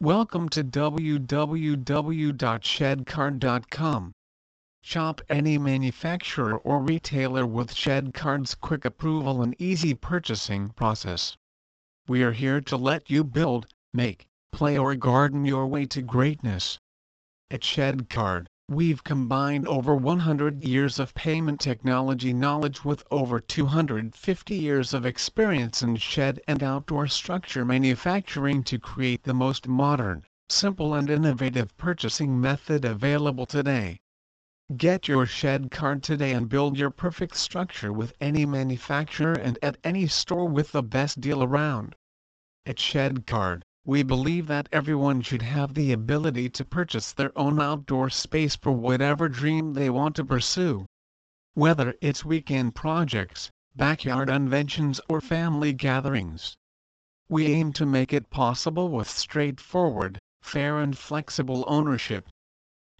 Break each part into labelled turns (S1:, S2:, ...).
S1: Welcome to www.shedcard.com. Shop any manufacturer or retailer with ShedCard's quick approval and easy purchasing process. We are here to let you build, make, play or garden your way to greatness. At ShedCard, we've combined over 100 years of payment technology knowledge with over 250 years of experience in shed and outdoor structure manufacturing to create the most modern, simple and innovative purchasing method available today. Get your shed card today and build your perfect structure with any manufacturer and at any store with the best deal around. At ShedCard, we believe that everyone should have the ability to purchase their own outdoor space for whatever dream they want to pursue. Whether it's weekend projects, backyard inventions or family gatherings. We aim to make it possible with straightforward, fair and flexible ownership.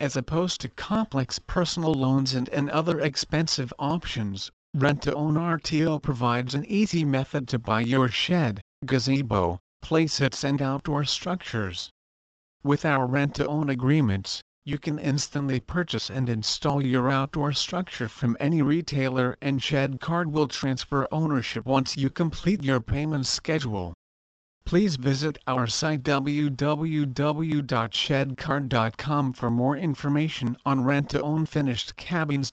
S1: As opposed to complex personal loans and, and other expensive options, Rent-to-Own RTO provides an easy method to buy your shed, gazebo, playsets and outdoor structures. With our rent-to-own agreements, you can instantly purchase and install your outdoor structure from any retailer and ShedCard will transfer ownership once you complete your payment schedule. Please visit our site www.shedcard.com for more information on rent-to-own finished cabins